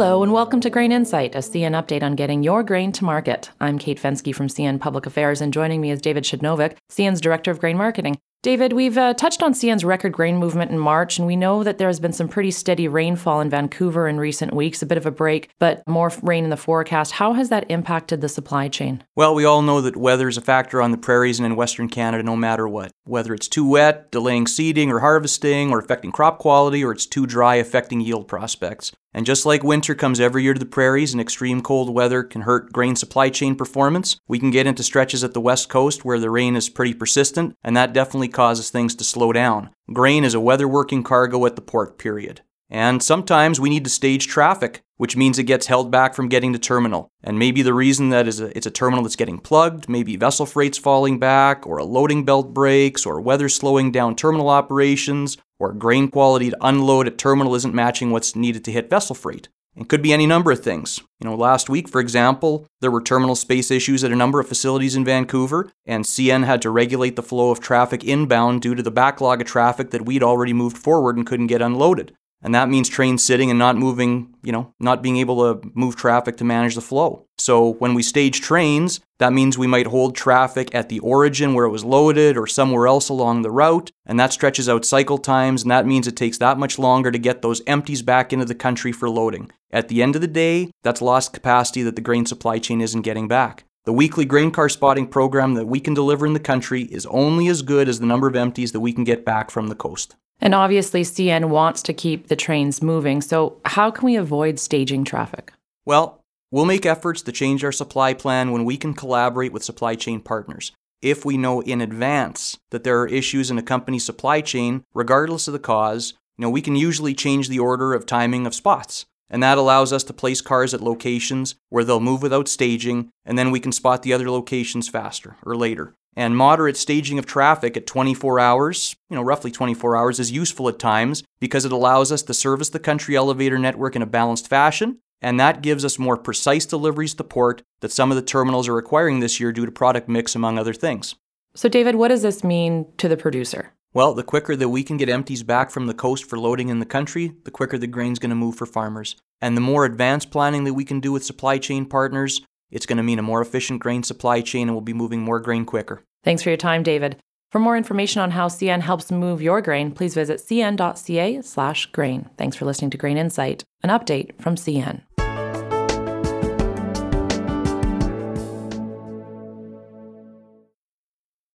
Hello, and welcome to Grain Insight, a CN update on getting your grain to market. I'm Kate Fensky from CN Public Affairs, and joining me is David Przednowek, CN's Director of Grain Marketing. David, we've uh, touched on CN's record grain movement in March, and we know that there has been some pretty steady rainfall in Vancouver in recent weeks, a bit of a break, but more rain in the forecast. How has that impacted the supply chain? Well, we all know that weather is a factor on the prairies and in Western Canada no matter what. Whether it's too wet, delaying seeding or harvesting, or affecting crop quality, or it's too dry, affecting yield prospects. And just like winter comes every year to the prairies and extreme cold weather can hurt grain supply chain performance, we can get into stretches at the west coast where the rain is pretty persistent, and that definitely causes things to slow down. Grain is a weather working cargo at the port, period. And sometimes we need to stage traffic, which means it gets held back from getting to terminal. And maybe the reason that is a, it's a terminal that's getting plugged, maybe vessel freight's falling back, or a loading belt breaks, or weather slowing down terminal operations, or grain quality to unload at terminal isn't matching what's needed to hit vessel freight. It could be any number of things. You know, last week, for example, there were terminal space issues at a number of facilities in Vancouver, and CN had to regulate the flow of traffic inbound due to the backlog of traffic that we'd already moved forward and couldn't get unloaded. And that means trains sitting and not moving, you know, not being able to move traffic to manage the flow. So when we stage trains, that means we might hold traffic at the origin where it was loaded or somewhere else along the route, and that stretches out cycle times, and that means it takes that much longer to get those empties back into the country for loading. At the end of the day, that's lost capacity that the grain supply chain isn't getting back. The weekly grain car spotting program that we can deliver in the country is only as good as the number of empties that we can get back from the coast. And obviously, CN wants to keep the trains moving. So, how can we avoid staging traffic? Well, we'll make efforts to change our supply plan when we can collaborate with supply chain partners. If we know in advance that there are issues in a company's supply chain, regardless of the cause, you know, we can usually change the order of timing of spots. And that allows us to place cars at locations where they'll move without staging, and then we can spot the other locations faster or later. And moderate staging of traffic at 24 hours, you know, roughly 24 hours, is useful at times because it allows us to service the country elevator network in a balanced fashion. And that gives us more precise deliveries to port that some of the terminals are requiring this year due to product mix, among other things. So, David, what does this mean to the producer? Well, the quicker that we can get empties back from the coast for loading in the country, the quicker the grain's going to move for farmers. And the more advanced planning that we can do with supply chain partners, it's going to mean a more efficient grain supply chain and we'll be moving more grain quicker. Thanks for your time, David. For more information on how CN helps move your grain, please visit cn.ca/grain. Thanks for listening to Grain Insight, an update from CN.